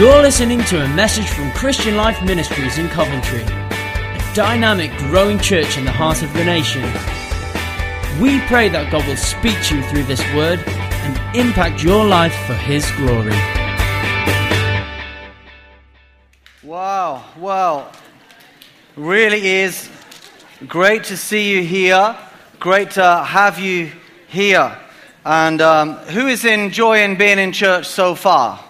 You're listening to a message from Christian Life Ministries in Coventry, a dynamic, growing church in the heart of the nation. We pray that God will speak to you through this word and impact your life for His glory. Wow, well, really is great to see you here. Great to have you here. And um, who is enjoying being in church so far?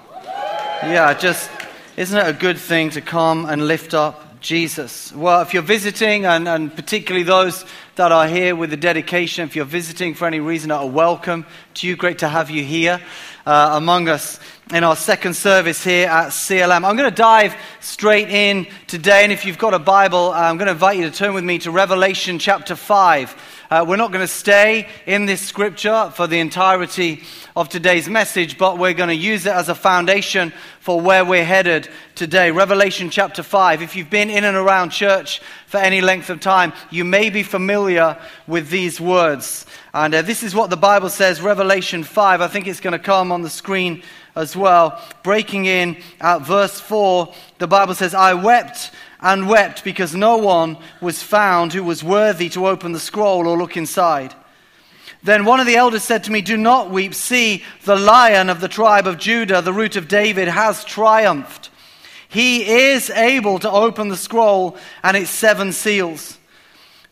Yeah, just isn't it a good thing to come and lift up Jesus? Well, if you're visiting, and, and particularly those that are here with the dedication, if you're visiting for any reason, a welcome to you. Great to have you here uh, among us in our second service here at CLM. I'm going to dive straight in today, and if you've got a Bible, I'm going to invite you to turn with me to Revelation chapter 5. Uh, we're not going to stay in this scripture for the entirety of today's message, but we're going to use it as a foundation for where we're headed today. Revelation chapter 5. If you've been in and around church for any length of time, you may be familiar with these words. And uh, this is what the Bible says, Revelation 5. I think it's going to come on the screen as well. Breaking in at verse 4, the Bible says, I wept and wept because no one was found who was worthy to open the scroll or look inside. Then one of the elders said to me, Do not weep. See, the lion of the tribe of Judah, the root of David, has triumphed. He is able to open the scroll and its seven seals.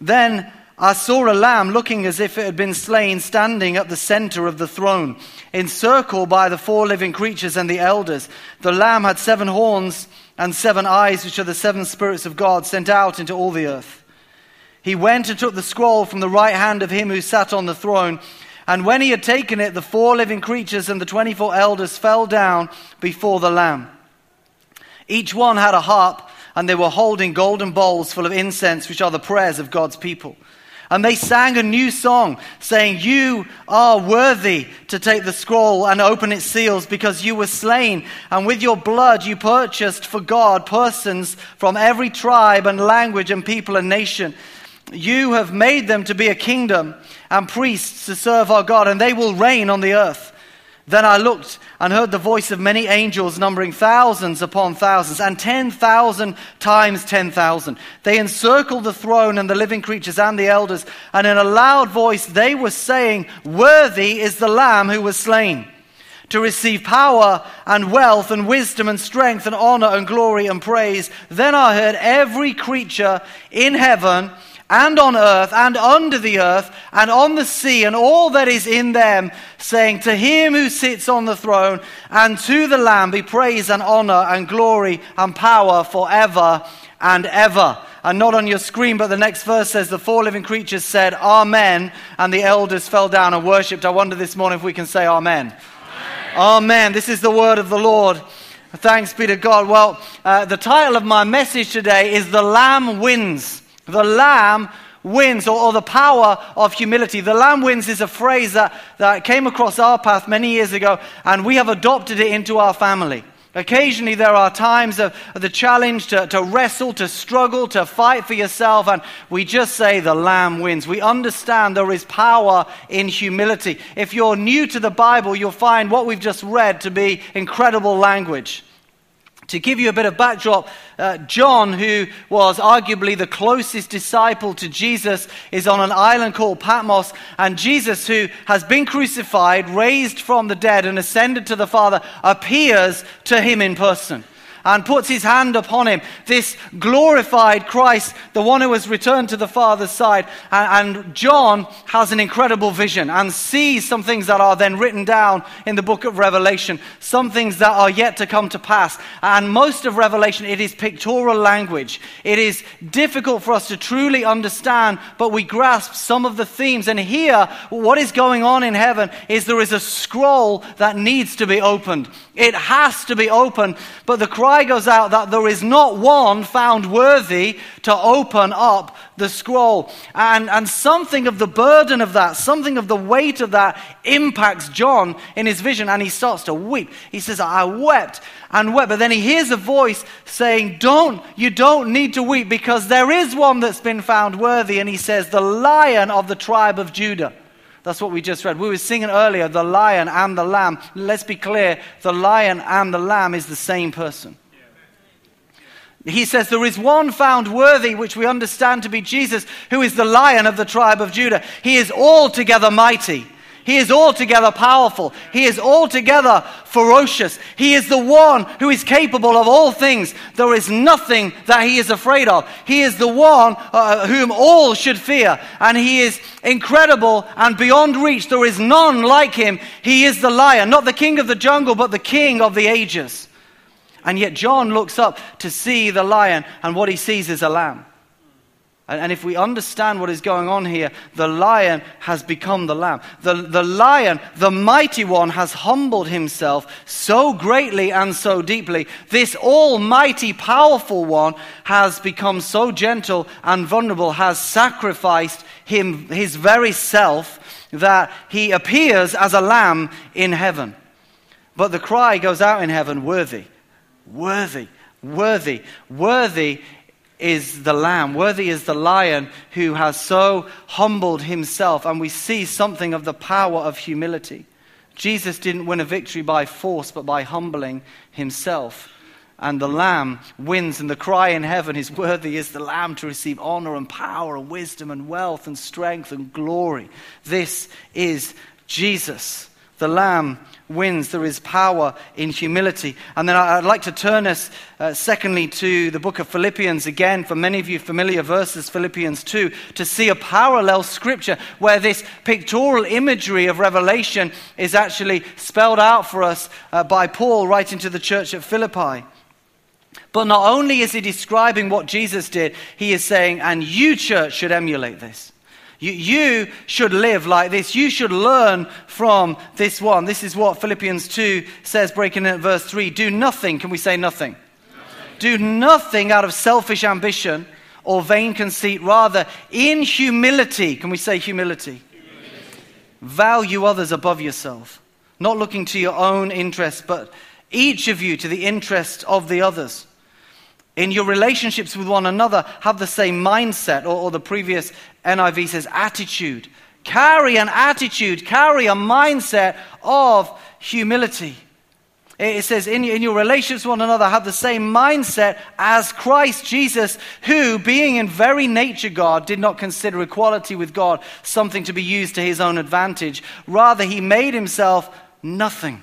Then I saw a lamb looking as if it had been slain, standing at the center of the throne, encircled by the four living creatures and the elders. The lamb had seven horns and seven eyes, which are the seven spirits of God sent out into all the earth. He went and took the scroll from the right hand of him who sat on the throne. And when he had taken it, the four living creatures and the 24 elders fell down before the Lamb. Each one had a harp, and they were holding golden bowls full of incense, which are the prayers of God's people. And they sang a new song, saying, You are worthy to take the scroll and open its seals, because you were slain, and with your blood you purchased for God persons from every tribe and language and people and nation. You have made them to be a kingdom and priests to serve our God, and they will reign on the earth. Then I looked and heard the voice of many angels, numbering thousands upon thousands, and 10,000 times 10,000. They encircled the throne and the living creatures and the elders, and in a loud voice they were saying, Worthy is the Lamb who was slain to receive power and wealth and wisdom and strength and honor and glory and praise. Then I heard every creature in heaven and on earth and under the earth and on the sea and all that is in them, saying, To him who sits on the throne and to the Lamb be praise and honor and glory and power forever and ever. And not on your screen, but the next verse says, The four living creatures said, Amen, and the elders fell down and worshipped. I wonder this morning if we can say Amen. Amen. Amen. This is the word of the Lord. Thanks be to God. Well, uh, the title of my message today is The Lamb Wins. The Lamb wins, or, or, the power of humility. The Lamb wins is a phrase that, that came across our path many years ago, and we have adopted it into our family. Occasionally, there are times of, of the challenge to, to wrestle, to struggle, to fight for yourself, and we just say the Lamb wins. We understand there is power in humility. If you're new to the Bible, you'll find what we've just read to be incredible language. To give you a bit of backdrop, uh, John, who was arguably the closest disciple to Jesus, is on an island called Patmos. And Jesus, who has been crucified, raised from the dead, and ascended to the Father, appears to him in person and puts his hand upon him. This glorified Christ, the one who has returned to the Father's side. And, John has an incredible vision and sees some things that are then written down in the book of Revelation, some things that are yet to come to pass. And most of Revelation, it is pictorial language. It is difficult for us to truly understand, but we grasp some of the themes. And here, what is going on in heaven is there is a scroll that needs to be opened. It has to be opened, but the cry goes out that there is not one found worthy to open up the scroll. And, and something of the burden of that, something of the weight of that impacts John in his vision, and he starts to weep. He says, I wept and wept. But then he hears a voice saying, Don't, you don't need to weep because there is one that's been found worthy. And he says, The lion of the tribe of Judah. That's what we just read. We were singing earlier, the lion and the lamb. Let's be clear the lion and the lamb is the same person. He says, There is one found worthy, which we understand to be Jesus, who is the lion of the tribe of Judah. He is altogether mighty. He is altogether powerful. He is altogether ferocious. He is the one who is capable of all things. There is nothing that he is afraid of. He is the one uh, whom all should fear. And he is incredible and beyond reach. There is none like him. He is the lion, not the king of the jungle, but the king of the ages. And yet John looks up to see the lion, and what he sees is a lamb. And, if we understand what is going on here, the lion has become the lamb. The, the lion, the mighty one, has humbled himself so greatly and so deeply. This almighty, powerful one has become so gentle and vulnerable, has sacrificed him, his very self, that he appears as a lamb in heaven. But the cry goes out in heaven worthy, worthy, worthy, worthy is the lamb, worthy is the lion who has so humbled himself. And we see something of the power of humility. Jesus didn't win a victory by force, but by humbling himself. And the lamb wins, and the cry in heaven is worthy is the lamb to receive honor and power and wisdom and wealth and strength and glory. This is Jesus, the lamb wins. There is power in humility. And then I'd like to turn us, uh, secondly, to the book of Philippians again, for many of you familiar verses, Philippians 2, to see a parallel scripture where this pictorial imagery of Revelation is actually spelled out for us uh, by Paul writing to the church at Philippi. But not only is he describing what Jesus did, he is saying, and you, church, should emulate this. You, you, should live like this. You should learn from this one. This is what Philippians 2 says, breaking in at verse 3. Do nothing. Can we say nothing? nothing? Do nothing out of selfish ambition or vain conceit. Rather, in humility, can we say humility? humility? Value others above yourself, not looking to your own interests, but each of you to the interest of the others in your relationships with one another, have the same mindset, or, or, the previous NIV says attitude. Carry an attitude, carry a mindset of humility. It says, in, in your relationships with one another, have the same mindset as Christ Jesus, who, being in very nature God, did not consider equality with God something to be used to his own advantage. Rather, he made himself nothing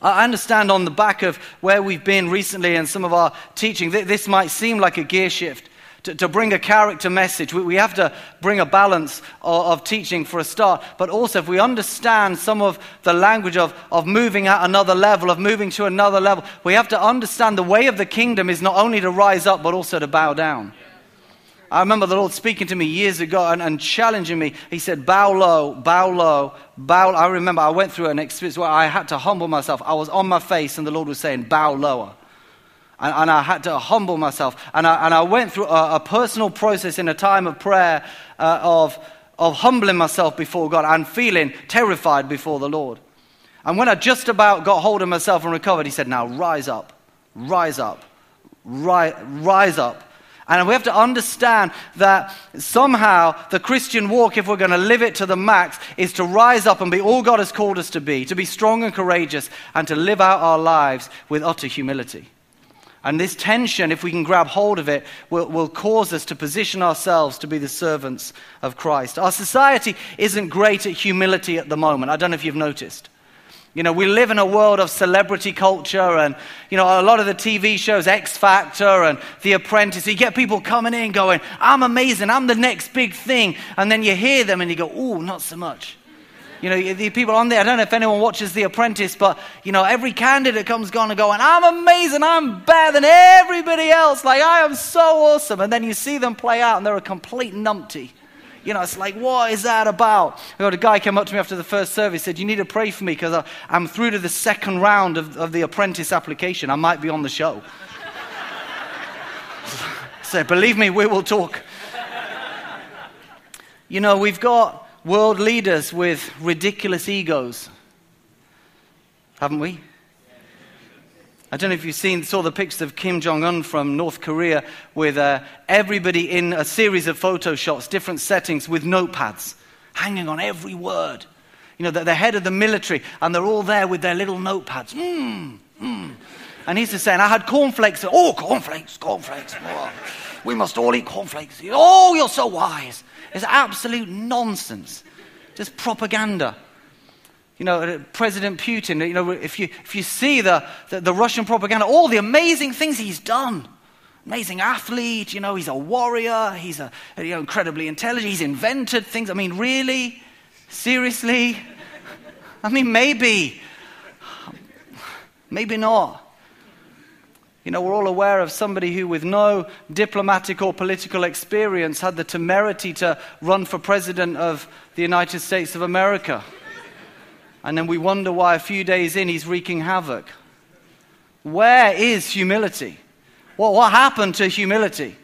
I understand on the back of where we've been recently and some of our teaching, this might seem like a gear shift. To, to bring a character message, we, we have to bring a balance of, of, teaching for a start. But also, if we understand some of the language of, of moving at another level, of moving to another level, we have to understand the way of the kingdom is not only to rise up, but also to bow down. I remember the Lord speaking to me years ago and, and, challenging me. He said, Bow low, bow low, bow. I remember I went through an experience where I had to humble myself. I was on my face, and the Lord was saying, Bow lower. And, and I had to humble myself. And I, and I went through a, a, personal process in a time of prayer uh, of, of humbling myself before God and feeling terrified before the Lord. And when I just about got hold of myself and recovered, He said, Now rise up, rise up, rise, rise up and we have to understand that somehow the Christian walk, if we're going to live it to the max, is to rise up and be all God has called us to be, to be strong and courageous, and to live out our lives with utter humility. And this tension, if we can grab hold of it, will, will, cause us to position ourselves to be the servants of Christ. Our society isn't great at humility at the moment. I don't know if you've noticed. You know, we live in a world of celebrity culture and, you know, a lot of the TV shows, X Factor and The Apprentice. You get people coming in going, I'm amazing, I'm the next big thing. And then you hear them and you go, ooh, not so much. You know, the people on there, I don't know if anyone watches The Apprentice, but, you know, every candidate comes on and going, I'm amazing, I'm better than everybody else. Like, I am so awesome. And then you see them play out and they're a complete numpty. You know, it's like, what is that about? I got a guy came up to me after the first service, said, You need to pray for me because I'm through to the second round of, of the apprentice application. I might be on the show. so believe me, we will talk. You know, we've got world leaders with ridiculous egos, haven't we? I don't know if you've seen, saw the pictures of Kim Jong un from North Korea with uh, everybody in a series of photo shots, different settings, with notepads hanging on every word. You know, they're the head of the military, and they're all there with their little notepads. Mmm, mmm. And he's just saying, I had cornflakes. Oh, cornflakes, cornflakes. Oh, we must all eat cornflakes. Oh, you're so wise. It's absolute nonsense. Just propaganda. You know, uh, President Putin, you know, if you, if you see the, the, the Russian propaganda, all the amazing things he's done. Amazing athlete, you know, he's a warrior, he's a, you know, incredibly intelligent, he's invented things. I mean, really? Seriously? I mean, maybe. Maybe not. You know, we're all aware of somebody who, with no diplomatic or political experience, had the temerity to run for president of the United States of America. And then we wonder why a few days in he's wreaking havoc. Where is humility? Well, what happened to humility?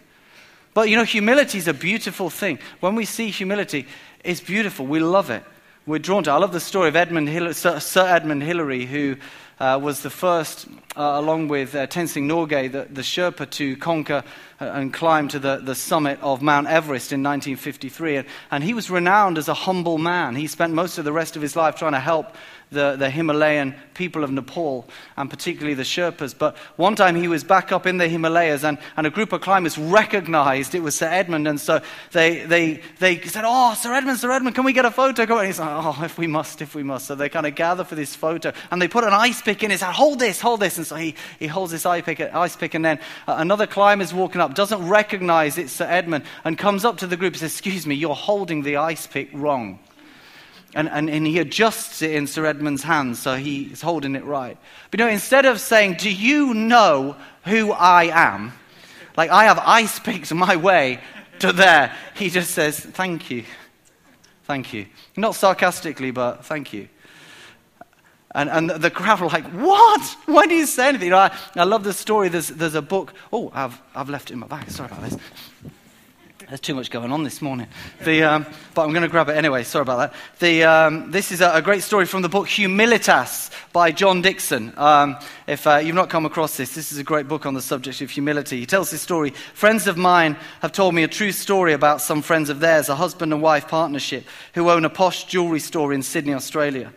But you know, humility is a beautiful thing. When we see humility, it's beautiful. We love it. We're drawn to it. I love the story of Edmund Hillary, Sir, Sir Edmund Hillary, who uh, was the first, uh, along with uh, Tenzing Norgay, the, the Sherpa to conquer uh, and climb to the, the summit of Mount Everest in 1953. And, and he was renowned as a humble man. He spent most of the rest of his life trying to help the, the Himalayan people of Nepal, and particularly the Sherpas. But one time he was back up in the Himalayas, and, and a group of climbers recognized it was Sir Edmund. And so they, they, they said, Oh, Sir Edmund, Sir Edmund, can we get a photo? And he's like, Oh, if we must, if we must. So they kind of gather for this photo, and they put an ice pick in his hand. Hold this, hold this. And so he, he holds this ice pick, ice pick and then uh, another climber is walking up, doesn't recognize it's Sir Edmund, and comes up to the group and says, Excuse me, you're holding the ice pick wrong. And, and, and he adjusts it in Sir Edmund's hands, so he's holding it right. But you know, instead of saying, Do you know who I am? Like, I have ice picked my way to there. He just says, Thank you. Thank you. Not sarcastically, but thank you. And, and the crowd were like, What? Why do you say anything? You know, I, I love the story. There's, there's a book. Oh, I've, I've left it in my bag. Sorry about this. There's too much going on this morning. The, um, but I'm going to grab it anyway. Sorry about that. The, um, this is a, a, great story from the book Humilitas by John Dickson. Um, if uh, you've not come across this, this is a great book on the subject of humility. He tells this story. Friends of mine have told me a true story about some friends of theirs, a husband and wife partnership, who own a posh jewelry store in Sydney, Australia.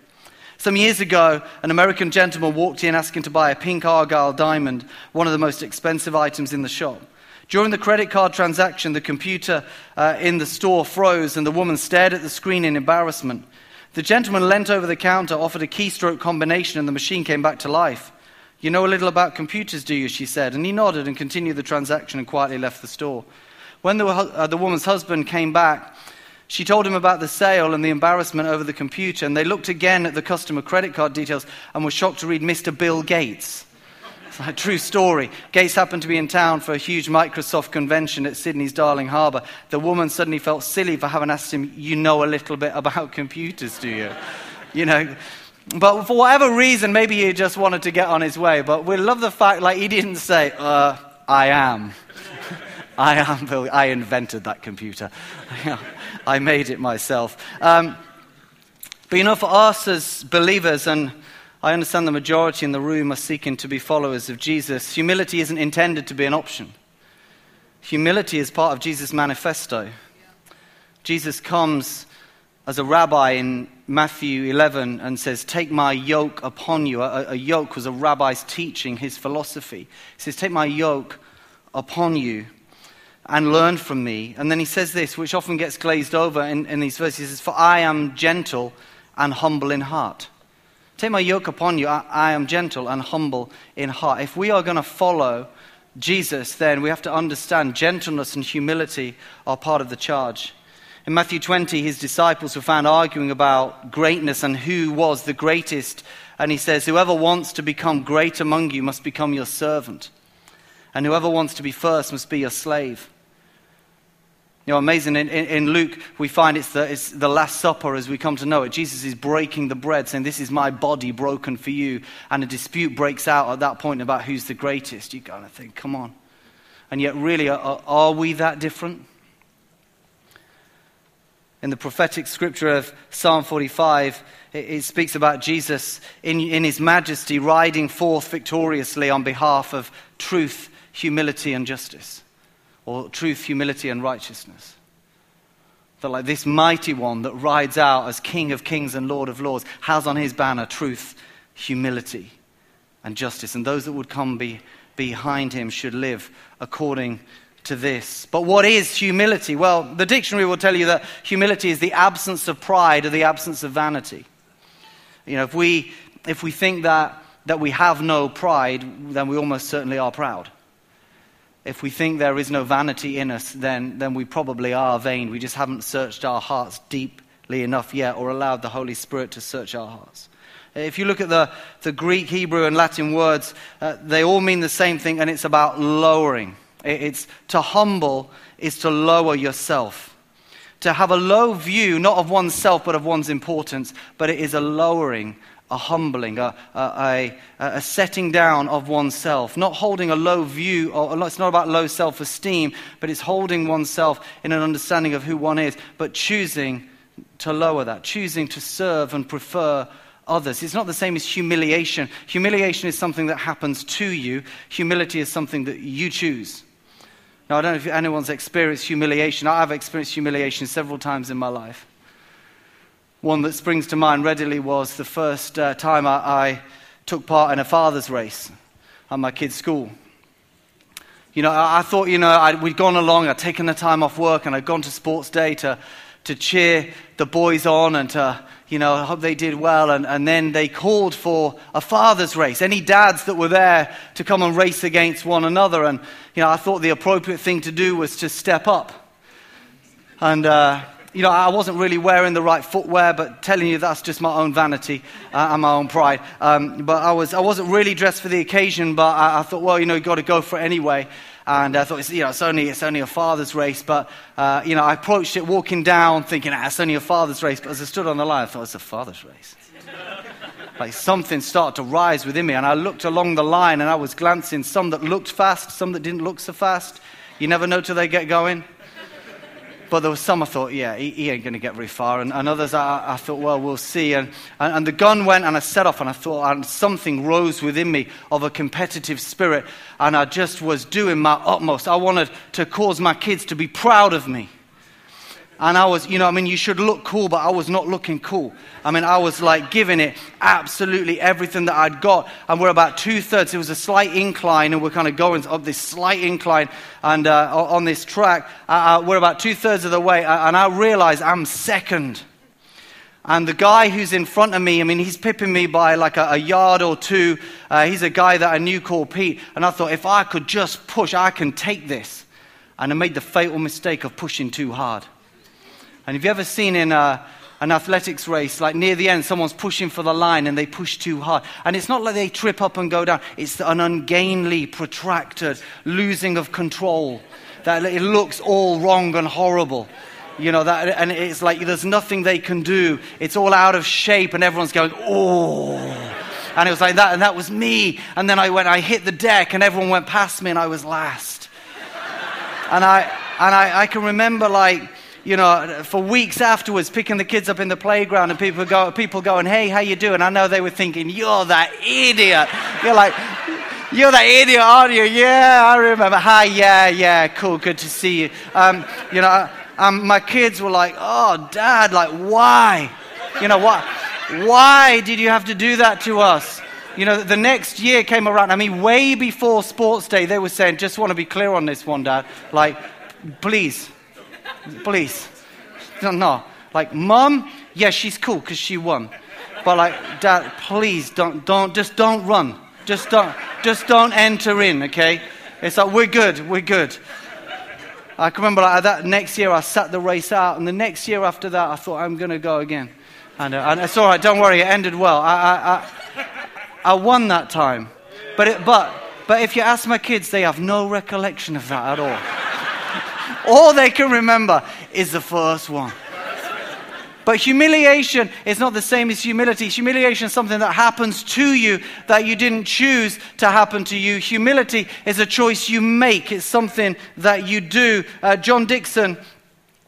Some years ago, an American gentleman walked in asking to buy a pink argyle diamond, one of the most expensive items in the shop. During the credit card transaction, the computer uh, in the store froze and the woman stared at the screen in embarrassment. The gentleman leant over the counter, offered a keystroke combination, and the machine came back to life. You know a little about computers, do you? she said. And he nodded and continued the transaction and quietly left the store. When the, uh, the woman's husband came back, she told him about the sale and the embarrassment over the computer, and they looked again at the customer credit card details and were shocked to read Mr. Bill Gates. It's a true story. Gates happened to be in town for a huge Microsoft convention at Sydney's Darling Harbour. The woman suddenly felt silly for having asked him, You know a little bit about computers, do you? You know. But for whatever reason, maybe he just wanted to get on his way. But we love the fact, like, he didn't say, uh, I am. I am Bill. I invented that computer. I made it myself. Um, but you know, for us as believers, and I understand the majority in the room are seeking to be followers of Jesus. Humility isn't intended to be an option. Humility is part of Jesus' manifesto. Jesus comes as a rabbi in Matthew 11 and says, Take my yoke upon you. A, a, yoke was a rabbi's teaching, his philosophy. He says, Take my yoke upon you and learn from me. And then he says this, which often gets glazed over in, in these verses, he says, For I am gentle and humble in heart. Take my yoke upon you. I, I am gentle and humble in heart. If we are going to follow Jesus, then we have to understand gentleness and humility are part of the charge. In Matthew 20, his disciples were found arguing about greatness and who was the greatest. And he says, Whoever wants to become great among you must become your servant. And whoever wants to be first must be your slave. You know, amazing. In, in, in, Luke, we find it's the, it's the Last Supper as we come to know it. Jesus is breaking the bread, saying, This is my body broken for you. And a dispute breaks out at that point about who's the greatest. You kind of think, Come on. And yet, really, are, are we that different? In the prophetic scripture of Psalm 45, it, it speaks about Jesus in, in his majesty riding forth victoriously on behalf of truth, humility, and justice or truth, humility, and righteousness. That, like this mighty one that rides out as King of kings and Lord of lords, has on his banner truth, humility, and justice. And those that would come be, behind him should live according to this. But what is humility? Well, the dictionary will tell you that humility is the absence of pride or the absence of vanity. You know, if we, if we think that, that we have no pride, then we almost certainly are proud if we think there is no vanity in us, then, then we probably are vain. We just haven't searched our hearts deeply enough yet or allowed the Holy Spirit to search our hearts. If you look at the, the Greek, Hebrew, and Latin words, uh, they all mean the same thing, and it's about lowering. It's to humble is to lower yourself. To have a low view, not of oneself, but of one's importance, but it is a lowering a humbling, a, a, a, setting down of oneself, not holding a low view, or it's not about low self esteem, but it's holding oneself in an understanding of who one is, but choosing to lower that, choosing to serve and prefer others. It's not the same as humiliation. Humiliation is something that happens to you, humility is something that you choose. Now, I don't know if anyone's experienced humiliation. I've experienced humiliation several times in my life. One that springs to mind readily was the first uh, time I, I, took part in a father's race at my kid's school. You know, I, I thought, you know, I, we'd gone along, I'd taken the time off work, and I'd gone to sports day to, to cheer the boys on and to, you know, hope they did well. And, and then they called for a father's race. Any dads that were there to come and race against one another. And, you know, I thought the appropriate thing to do was to step up. And, uh, you know, I wasn't really wearing the right footwear, but telling you that's just my own vanity uh, and my own pride. Um, but I, was, I wasn't really dressed for the occasion, but I, I thought, well, you know, you've got to go for it anyway. And I thought, it's, you know, it's only, it's only a father's race. But, uh, you know, I approached it walking down thinking, ah, it's only a father's race. But as I stood on the line, I thought, it's a father's race. like something started to rise within me. And I looked along the line and I was glancing some that looked fast, some that didn't look so fast. You never know till they get going. But there was some I thought, yeah, he, he ain't going to get very far. And, and others I, I, thought, well, we'll see. And, and, and, the gun went and I set off and I thought, and something rose within me of a competitive spirit. And I just was doing my utmost. I wanted to cause my kids to be proud of me. And I was, you know, I mean, you should look cool, but I was not looking cool. I mean, I was like giving it absolutely everything that I'd got. And we're about two thirds. It was a slight incline, and we're kind of going up this slight incline and uh, on this track. Uh, uh we're about two thirds of the way, and I realize I'm second. And the guy who's in front of me, I mean, he's pipping me by like a, a yard or two. Uh, he's a guy that I knew called Pete. And I thought, if I could just push, I can take this. And I made the fatal mistake of pushing too hard. And have you ever seen in a, an athletics race, like near the end, someone's pushing for the line and they push too hard? And it's not like they trip up and go down, it's an ungainly, protracted losing of control. That it looks all wrong and horrible. You know, that, and it's like there's nothing they can do. It's all out of shape, and everyone's going, oh. And it was like that, and that was me. And then I went, I hit the deck, and everyone went past me, and I was last. and I, and I, I can remember, like, you know, for weeks afterwards, picking the kids up in the playground and people, go, people going, hey, how you doing? I know they were thinking, you're that idiot. You're like, you're that idiot, aren't you? Yeah, I remember. Hi, yeah, yeah, cool, good to see you. Um, you know, um, my kids were like, oh, dad, like, why? You know, why? Why did you have to do that to us? You know, the next year came around. I mean, way before sports day, they were saying, just want to be clear on this one, Dad. Like, please, Please. No. Like, mom, yeah, she's cool because she won. But like, dad, please don't, don't, just don't run. Just don't, just don't enter in, okay? It's like, we're good, we're good. I can remember like, that next year I sat the race out, and the next year after that I thought, I'm going to go again. And, uh, and, it's all right, don't worry, it ended well. I, I, I, I won that time. But, it, but, but if you ask my kids, they have no recollection of that at all all they can remember is the first one. But humiliation is not the same as humility. Humiliation is something that happens to you that you didn't choose to happen to you. Humility is a choice you make, it's something that you do. Uh, John Dickson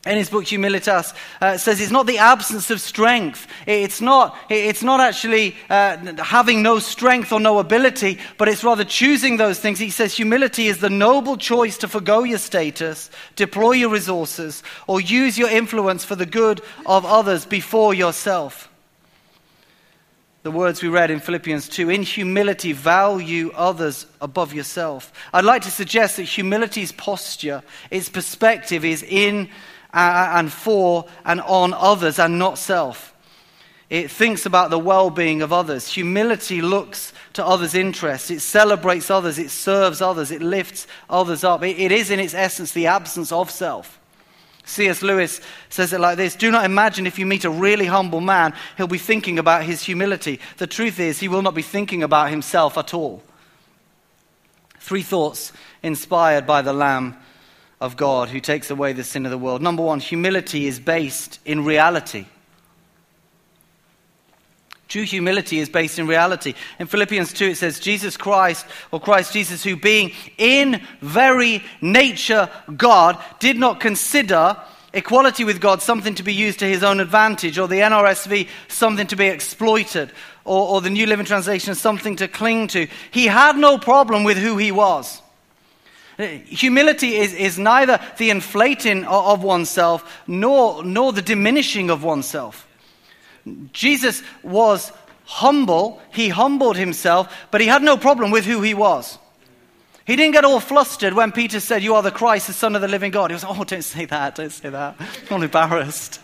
in his book Humilitas, uh, says it's not the absence of strength. It's not, it's not actually uh, having no strength or no ability, but it's rather choosing those things. He says humility is the noble choice to forego your status, deploy your resources, or use your influence for the good of others before yourself. The words we read in Philippians 2 in humility, value others above yourself. I'd like to suggest that humility's posture, its perspective is in and for and on others and not self. It thinks about the well being of others. Humility looks to others' interests. It celebrates others. It serves others. It lifts others up. It, it is, in its essence, the absence of self. C.S. Lewis says it like this Do not imagine if you meet a really humble man, he'll be thinking about his humility. The truth is, he will not be thinking about himself at all. Three thoughts inspired by the Lamb of God who takes away the sin of the world. Number one, humility is based in reality. True humility is based in reality. In Philippians 2, it says, Jesus Christ, or Christ Jesus, who being in very nature God, did not consider equality with God something to be used to his own advantage, or the NRSV something to be exploited, or, or the New Living Translation something to cling to. He had no problem with who he was. Humility is, is neither the inflating of oneself nor, nor the diminishing of oneself. Jesus was humble, he humbled himself, but he had no problem with who he was. He didn't get all flustered when Peter said, You are the Christ, the Son of the living God. He was, Oh, don't say that, don't say that. I'm all embarrassed.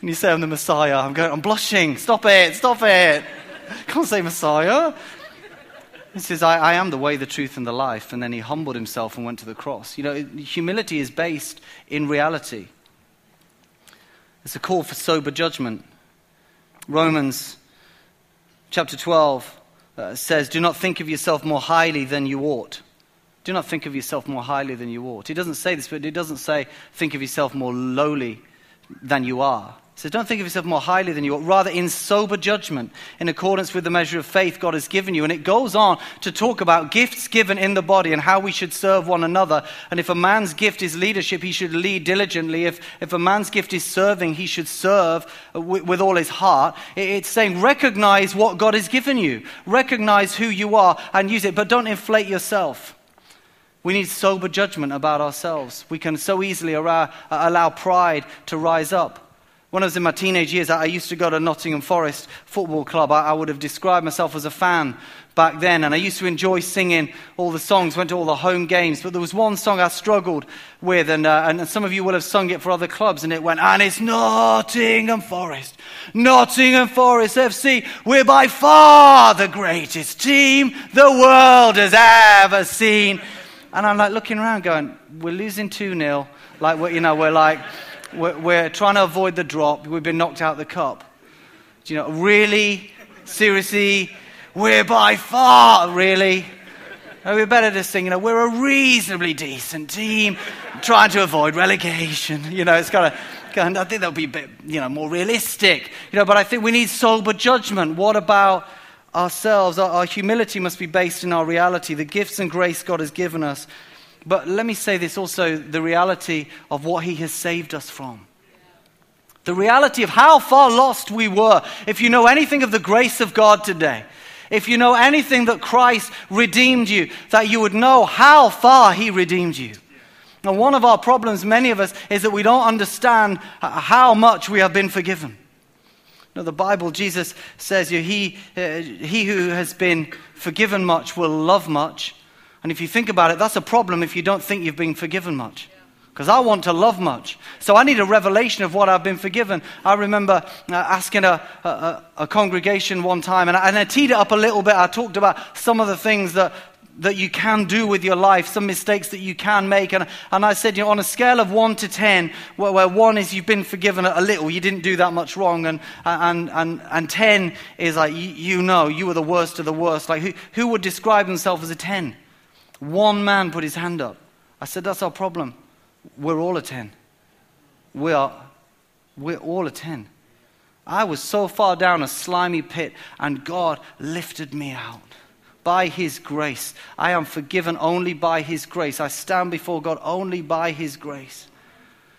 And you say, I'm the Messiah. I'm going, I'm blushing. Stop it, stop it. Can't say Messiah. He says, I, I, am the way, the truth, and the life. And then he humbled himself and went to the cross. You know, humility is based in reality. It's a call for sober judgment. Romans chapter 12 uh, says, Do not think of yourself more highly than you ought. Do not think of yourself more highly than you ought. He doesn't say this, but he doesn't say, Think of yourself more lowly than you are. So don't think of yourself more highly than you ought, rather in sober judgment, in accordance with the measure of faith God has given you. And it goes on to talk about gifts given in the body and how we should serve one another. And if a man's gift is leadership, he should lead diligently. If, if a man's gift is serving, he should serve with, with all his heart. It's saying recognize what God has given you, recognize who you are, and use it, but don't inflate yourself. We need sober judgment about ourselves. We can so easily allow pride to rise up. When I was in my teenage years, I used to go to Nottingham Forest Football Club. I would have described myself as a fan back then, and I used to enjoy singing all the songs, went to all the home games. But there was one song I struggled with, and, uh, and some of you will have sung it for other clubs, and it went, and it's Nottingham Forest, Nottingham Forest FC. We're by far the greatest team the world has ever seen. And I'm like looking around, going, we're losing 2 0. Like, you know, we're like we're, we're trying to avoid the drop. We've been knocked out of the cup. Do you know, really? Seriously? We're by far, really? we're better to sing, you know, we're a reasonably decent team trying to avoid relegation. You know, it's kind of, kind I think that'll be a bit, you know, more realistic. You know, but I think we need sober judgment. What about ourselves? Our, our humility must be based in our reality, the gifts and grace God has given us. But let me say this also the reality of what he has saved us from. The reality of how far lost we were. If you know anything of the grace of God today, if you know anything that Christ redeemed you, that you would know how far he redeemed you. Now, one of our problems, many of us, is that we don't understand how much we have been forgiven. Now, the Bible, Jesus says, he, uh, he who has been forgiven much will love much. And if you think about it, that's a problem if you don't think you've been forgiven much. Because I want to love much. So I need a revelation of what I've been forgiven. I remember uh, asking a, a, a, congregation one time, and I, and I teed it up a little bit. I talked about some of the things that, that you can do with your life, some mistakes that you can make. And, and I said, you know, on a scale of 1 to 10, where, where 1 is you've been forgiven a little, you didn't do that much wrong, and, and, and, and 10 is like, you, you know, you were the worst of the worst. Like, who, who would describe themselves as a 10? One man put his hand up. I said, That's our problem. we're all a 10. We are, we're all a 10. I was so far down a slimy pit, and God lifted me out. By His grace. I am forgiven only by His grace. I stand before God only by His grace.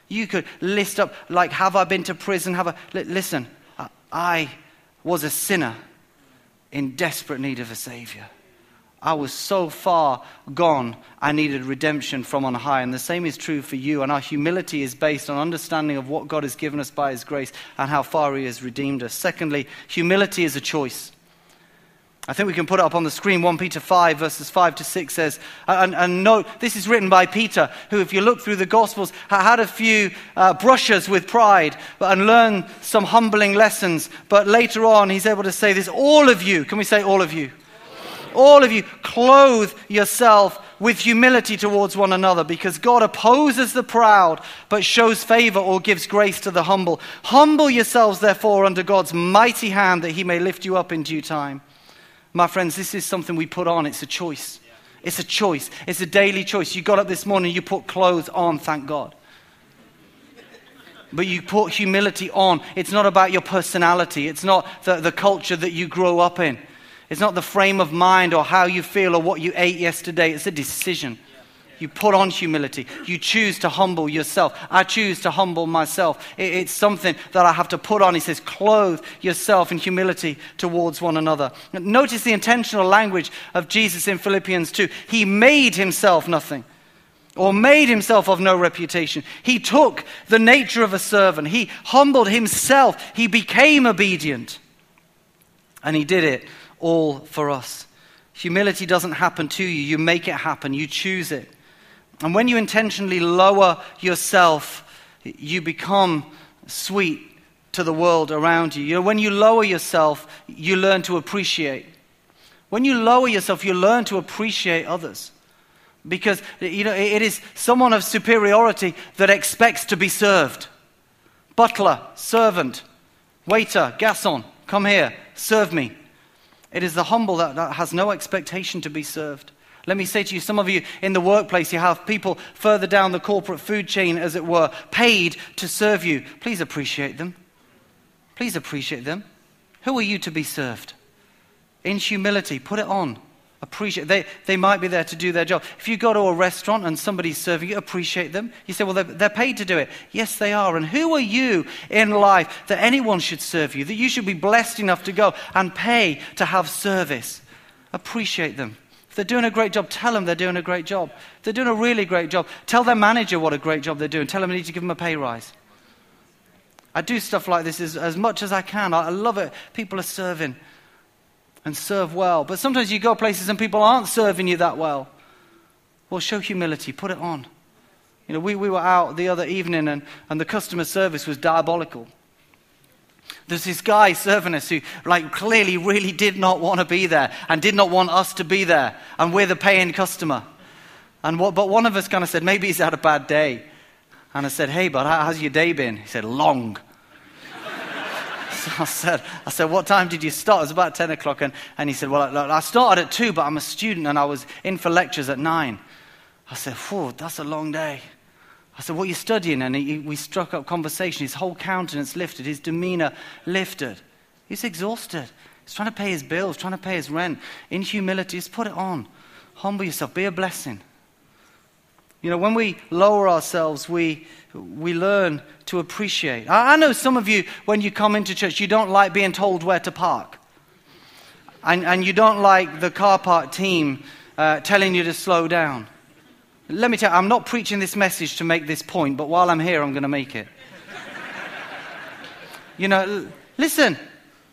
You could list up, like, have I been to prison? Have I. Listen, I was a sinner in desperate need of a Savior. I was so far gone, I needed redemption from on high. And the same is true for you. And our humility is based on understanding of what God has given us by His grace and how far He has redeemed us. Secondly, humility is a choice. I think we can put it up on the screen. 1 Peter 5, verses 5 to 6 says, and, and note, this is written by Peter, who, if you look through the Gospels, had a few uh, brushes with pride and learned some humbling lessons. But later on, he's able to say this all of you, can we say all of you? All of you, clothe yourself with humility towards one another because God opposes the proud but shows favor or gives grace to the humble. Humble yourselves, therefore, under God's mighty hand that he may lift you up in due time. My friends, this is something we put on. It's a choice. It's a choice. It's a daily choice. You got up this morning, you put clothes on, thank God. But you put humility on. It's not about your personality, it's not the, the culture that you grow up in. It's not the frame of mind or how you feel or what you ate yesterday. It's a decision. You put on humility. You choose to humble yourself. I choose to humble myself. It's something that I have to put on. He says, clothe yourself in humility towards one another. Notice the intentional language of Jesus in Philippians 2. He made himself nothing or made himself of no reputation. He took the nature of a servant. He humbled himself. He became obedient. And he did it all for us. Humility doesn't happen to you, you make it happen, you choose it. And when you intentionally lower yourself, you become sweet to the world around you. you know, when you lower yourself, you learn to appreciate. When you lower yourself, you learn to appreciate others. Because you know, it is someone of superiority that expects to be served. Butler, servant, waiter, garçon, come here, serve me. It is the humble that, that has no expectation to be served. Let me say to you, some of you in the workplace, you have people further down the corporate food chain, as it were, paid to serve you. Please appreciate them. Please appreciate them. Who are you to be served? In humility, put it on appreciate they, they might be there to do their job. If you go to a restaurant and somebody's serving you appreciate them. You say well they're, they're, paid to do it. Yes they are. And who are you in life that anyone should serve you that you should be blessed enough to go and pay to have service? Appreciate them. If they're doing a great job tell them they're doing a great job. If they're doing a really great job tell their manager what a great job they're doing. Tell them they need to give them a pay rise. I do stuff like this as, as much as i can. I, I love it. People are serving and serve well. But sometimes you go places and people aren't serving you that well. Well, show humility, put it on. You know, we, we were out the other evening and, and the customer service was diabolical. There's this guy serving us who, like, clearly really did not want to be there and did not want us to be there, and we're the paying customer. And what, but one of us kind of said, maybe he's had a bad day. And I said, hey, bud, how's your day been? He said, long. I said, I said, what time did you start? It was about 10 o'clock. And, and he said, well, I started at 2, but I'm a student and I was in for lectures at 9. I said, whew, that's a long day. I said, what are you studying? And he, we struck up conversation. His whole countenance lifted, his demeanor lifted. He's exhausted. He's trying to pay his bills, trying to pay his rent. In humility, just put it on. Humble yourself, be a blessing. You know, when we lower ourselves, we, we learn to appreciate. I, I know some of you, when you come into church, you don't like being told where to park. And, and you don't like the car park team uh, telling you to slow down. Let me tell you, I'm not preaching this message to make this point, but while I'm here, I'm going to make it. you know, listen,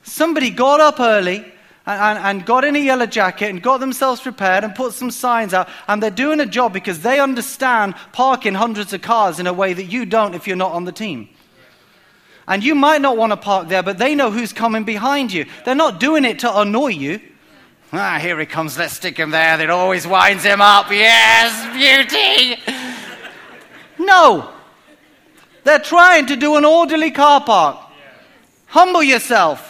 somebody got up early and, and, got in a yellow jacket and got themselves prepared and put some signs out. And they're doing a job because they understand parking hundreds of cars in a way that you don't if you're not on the team. And you might not want to park there, but they know who's coming behind you. They're not doing it to annoy you. Ah, here he comes. Let's stick him there. That always winds him up. Yes, beauty. No. They're trying to do an orderly car park. Humble yourself.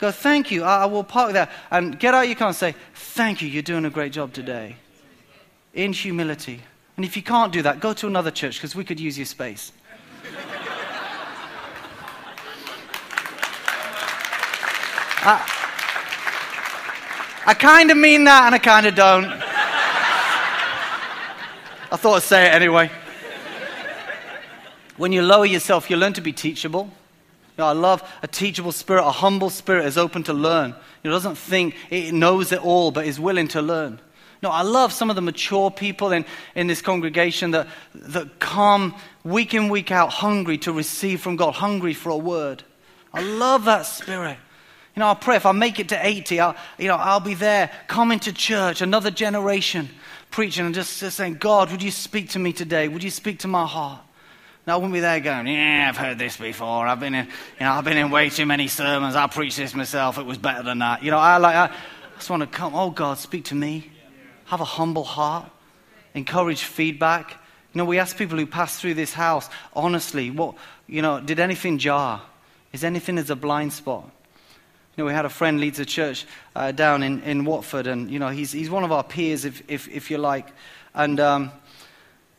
Go, thank you. I, I will park there. And get out your car and say, thank you. You're doing a great job today. In humility. And if you can't do that, go to another church because we could use your space. I, I kind of mean that and I kind of don't. I thought I'd say it anyway. When you lower yourself, you learn to be teachable. Know, I love a teachable spirit. A humble spirit is open to learn. It doesn't think it knows it all, but is willing to learn. No, I love some of the mature people in, in this congregation that, that come week in, week out, hungry to receive from God, hungry for a word. I love that spirit. You know, I'll pray if I make it to 80, I'll, you know, I'll be there coming to church, another generation preaching and just, just saying, God, would you speak to me today? Would you speak to my heart? Now, I wouldn't be there going, yeah, I've heard this before. I've been in, you know, I've been in way too many sermons. I preached this myself. It was better than that. You know, I like, I just want to come, oh God, speak to me have a humble heart, encourage feedback. You know, we ask people who pass through this house, honestly, what, you know, did anything jar? Is anything as a blind spot? You know, we had a friend leads a church uh, down in, in Watford, and, you know, he's, he's one of our peers, if, if, if you like. And, um,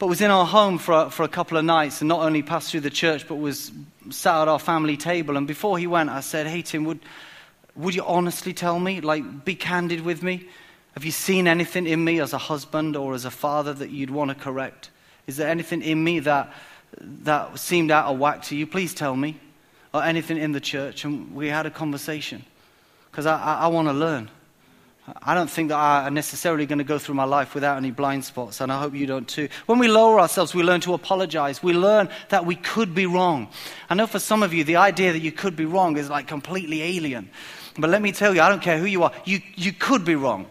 but was in our home for a, for a couple of nights and not only passed through the church, but was sat at our family table. And before he went, I said, Hey, Tim, would, would you honestly tell me? Like, be candid with me. Have you seen anything in me as a husband or as a father that you'd want to correct? Is there anything in me that, that seemed out of whack to you? Please tell me. Or anything in the church. And we had a conversation. Because I, I, I want to learn. I don't think that I'm necessarily going to go through my life without any blind spots, and I hope you don't too. When we lower ourselves, we learn to apologize. We learn that we could be wrong. I know for some of you, the idea that you could be wrong is like completely alien. But let me tell you, I don't care who you are, you, you could be wrong.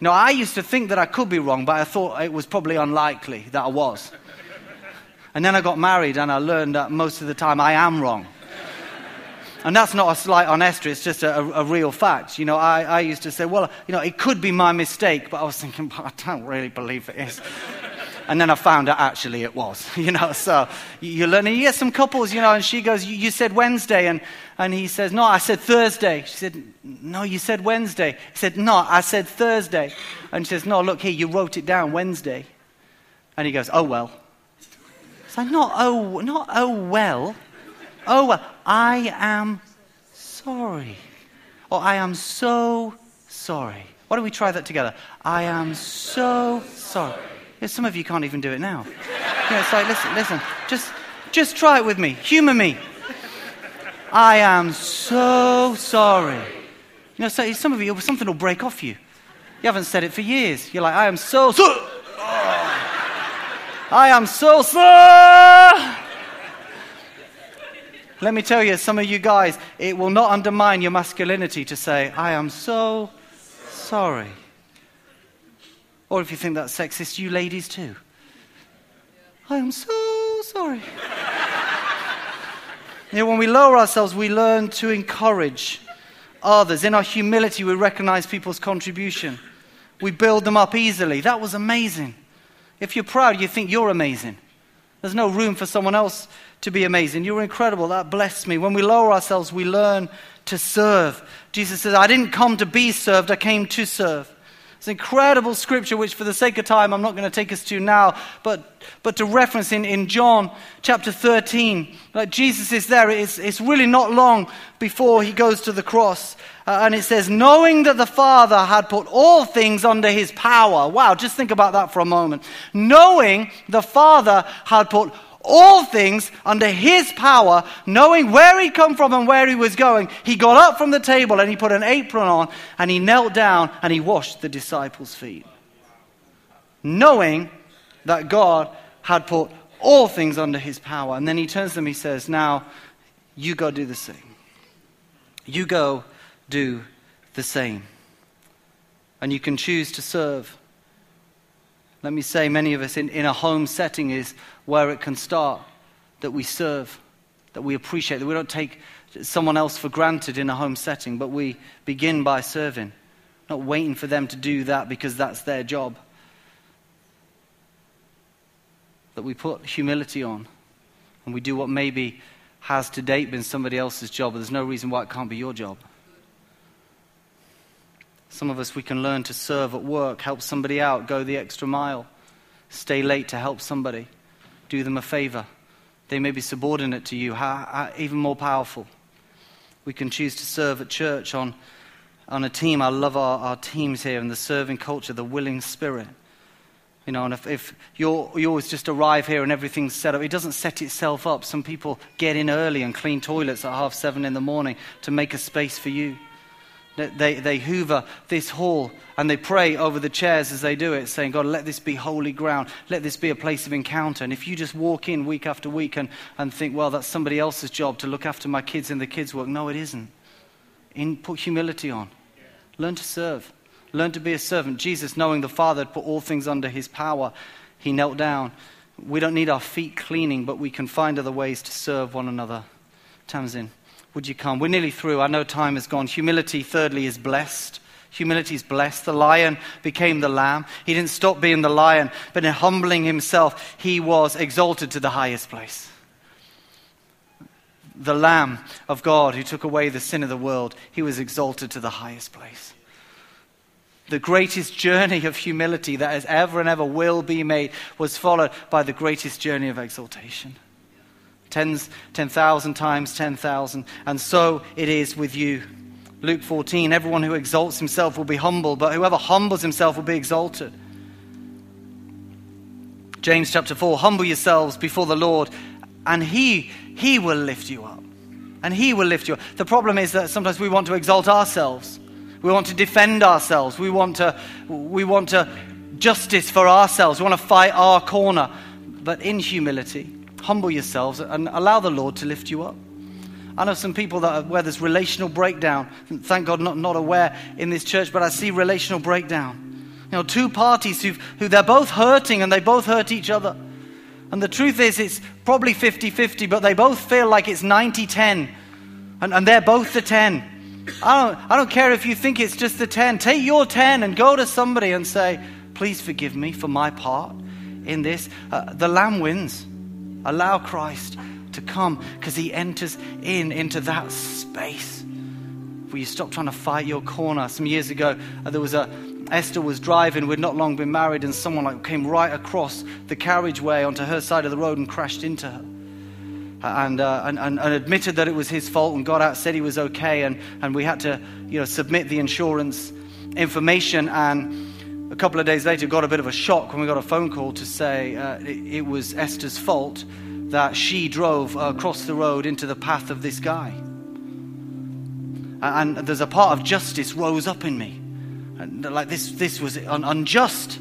Now, I used to think that I could be wrong, but I thought it was probably unlikely that I was. And then I got married and I learned that most of the time I am wrong. And that's not a slight on Esther, it's just a, a, real fact. You know, I, I used to say, well, you know, it could be my mistake, but I was thinking, but I don't really believe it is. And then I found out actually it was, you know. So you learn, and you get some couples, you know, and she goes, You said Wednesday. And, and he says, No, I said Thursday. She said, No, you said Wednesday. He said, No, I said Thursday. And she says, No, look here, you wrote it down Wednesday. And he goes, Oh, well. It's like, Not oh, not oh, well. Oh, well, I am sorry. Or I am so sorry. Why don't we try that together? I am so sorry. Yeah, some of you can't even do it now. Yeah, it's like, listen, listen, just, just try it with me. Humor me. I am so sorry. You know, so some of you, something will break off you. You haven't said it for years. You're like, I am so, so. Oh. I am so sorry. Let me tell you, some of you guys, it will not undermine your masculinity to say, I am so sorry. Or if you think that's sexist, you ladies too. I am so sorry. you know, when we lower ourselves, we learn to encourage others. In our humility, we recognize people's contribution. We build them up easily. That was amazing. If you're proud, you think you're amazing. There's no room for someone else to be amazing. You're incredible. That blessed me. When we lower ourselves, we learn to serve. Jesus says, I didn't come to be served, I came to serve. It's an incredible scripture, which for the sake of time, I'm not going to take us to now, but, but to reference in, in John chapter 13. Like Jesus is there. It's, it's really not long before he goes to the cross. Uh, and it says, knowing that the Father had put all things under his power. Wow, just think about that for a moment. Knowing the Father had put all things under his power, knowing where he'd come from and where he was going, he got up from the table and he put an apron on and he knelt down and he washed the disciples' feet. Knowing that God had put all things under his power. And then he turns to them, he says, Now, you go do the same. You go do the same. And you can choose to serve. Let me say, many of us in, in a home setting is where it can start that we serve, that we appreciate, that we don't take someone else for granted in a home setting, but we begin by serving, not waiting for them to do that because that's their job. That we put humility on and we do what maybe has to date been somebody else's job, but there's no reason why it can't be your job. Some of us, we can learn to serve at work, help somebody out, go the extra mile stay late to help somebody, do them a favor. They may be subordinate to you, even more powerful. We can choose to serve at church on, on a team. I love our, our teams here and the serving culture, the willing spirit. You know, and if, if you always just arrive here and everything's set up, it doesn't set itself up. Some people get in early and clean toilets at half seven in the morning to make a space for you. They, they hoover this hall and they pray over the chairs as they do it, saying, God, let this be holy ground. Let this be a place of encounter. And if you just walk in week after week and, and think, well, that's somebody else's job to look after my kids and the kids' work, no, it isn't. In, put humility on. Learn to serve. Learn to be a servant. Jesus, knowing the Father had put all things under his power, he knelt down. We don't need our feet cleaning, but we can find other ways to serve one another. Tamzin. Would you come? We're nearly through. I know time has gone. Humility, thirdly, is blessed. Humility is blessed. The lion became the lamb. He didn't stop being the lion, but in humbling himself, he was exalted to the highest place. The Lamb of God who took away the sin of the world, he was exalted to the highest place. The greatest journey of humility that has ever and ever will be made was followed by the greatest journey of exaltation. Tens, 10,000 times 10,000. And so it is with you. Luke 14 Everyone who exalts himself will be humble, but whoever humbles himself will be exalted. James chapter 4 Humble yourselves before the Lord, and he, he will lift you up. And he will lift you up. The problem is that sometimes we want to exalt ourselves. We want to defend ourselves. We want to, we want to justice for ourselves. We want to fight our corner. But in humility, humble yourselves and allow the Lord to lift you up. I know some people that are, where there's relational breakdown. Thank God, not, not aware in this church, but I see relational breakdown. You know, two parties who who they're both hurting and they both hurt each other. And the truth is, it's probably 50 50, but they both feel like it's 90 10. And, and they're both the 10. I don't, I don't care if you think it's just the 10. Take your 10 and go to somebody and say, Please forgive me for my part in this. Uh, the lamb wins. Allow Christ to come because he enters in into that space where you stop trying to fight your corner. Some years ago, uh, there was a Esther was driving. We'd not long been married, and someone like came right across the carriageway onto her side of the road and crashed into her. And, uh, and, and, and, admitted that it was his fault and got out, said he was okay, and, and we had to you know, submit the insurance information. And a couple of days later, got a bit of a shock when we got a phone call to say uh, it, it was Esther's fault that she drove across the road into the path of this guy. And there's a part of justice rose up in me. And like this, this was un- unjust.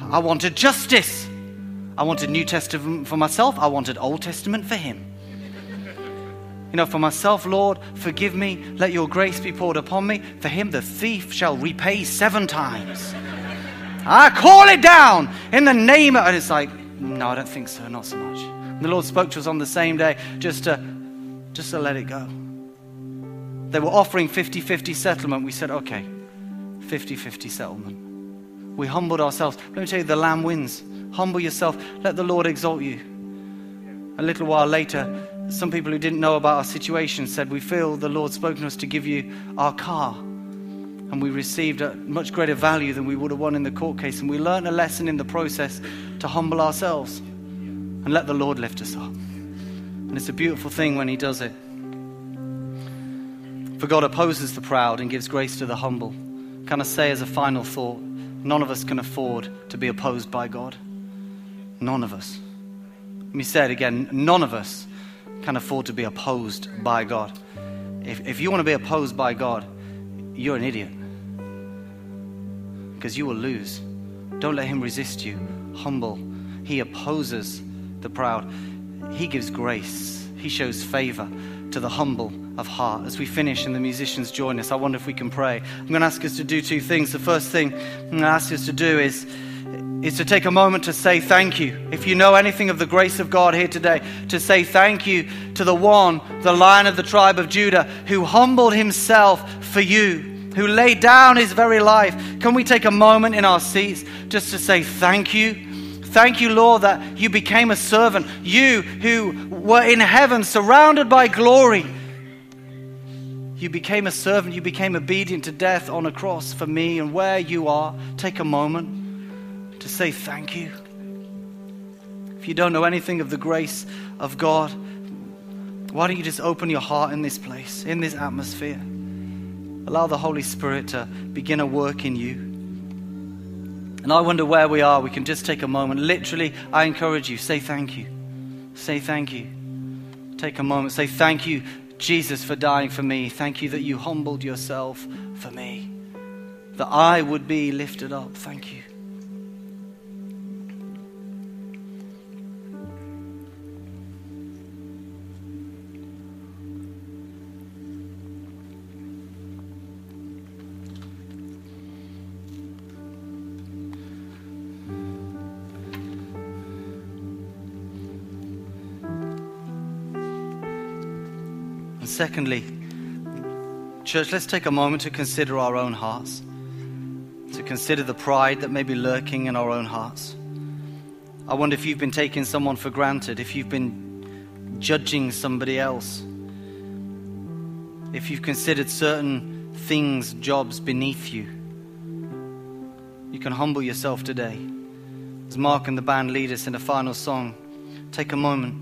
I wanted justice. I wanted New Testament for myself. I wanted Old Testament for him. You know, for myself, Lord, forgive me. Let your grace be poured upon me. For him, the thief shall repay seven times. I call it down in the name of. And it's like, no, I don't think so. Not so much. And the Lord spoke to us on the same day just to, just to let it go. They were offering 50 50 settlement. We said, okay, 50 50 settlement. We humbled ourselves. Let me tell you, the Lamb wins. Humble yourself. Let the Lord exalt you. A little while later, some people who didn't know about our situation said, We feel the Lord spoken to us to give you our car. And we received a much greater value than we would have won in the court case. And we learned a lesson in the process to humble ourselves and let the Lord lift us up. And it's a beautiful thing when He does it. For God opposes the proud and gives grace to the humble. Can I say, as a final thought, none of us can afford to be opposed by God? None of us. Let me say it again none of us can afford to be opposed by God. If, if you want to be opposed by God, you're an idiot. Because you will lose. Don't let Him resist you. Humble. He opposes the proud. He gives grace, He shows favor to the humble of heart. As we finish and the musicians join us, I wonder if we can pray. I'm going to ask us to do two things. The first thing I'm going to ask us to do is, is to take a moment to say thank you. If you know anything of the grace of God here today, to say thank you to the one, the lion of the tribe of Judah, who humbled himself for you, who laid down his very life. Can we take a moment in our seats just to say thank you? Thank you, Lord, that you became a servant. You who were in heaven, surrounded by glory. You became a servant. You became obedient to death on a cross for me. And where you are, take a moment to say thank you. if you don't know anything of the grace of God, why don't you just open your heart in this place, in this atmosphere? Allow the Holy Spirit to begin a work in you. And I wonder where we are. We can just take a moment. Literally, I encourage you say thank you. Say thank you. Take a moment. Say thank you, Jesus, for dying for me. Thank you that you humbled yourself for me, that I would be lifted up. Thank you. Secondly, church, let's take a moment to consider our own hearts, to consider the pride that may be lurking in our own hearts. I wonder if you've been taking someone for granted, if you've been judging somebody else, if you've considered certain things, jobs beneath you. You can humble yourself today. As Mark and the band lead us in a final song, take a moment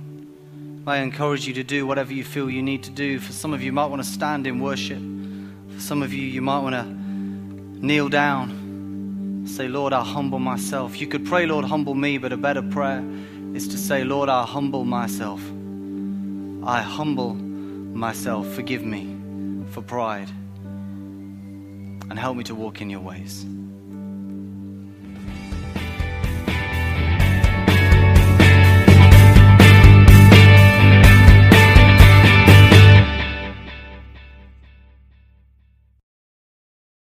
I encourage you to do whatever you feel you need to do. For some of you, you might want to stand in worship. For some of you, you might want to kneel down. Say, Lord, I humble myself. You could pray, Lord, humble me, but a better prayer is to say, Lord, I humble myself. I humble myself. Forgive me for pride. And help me to walk in your ways.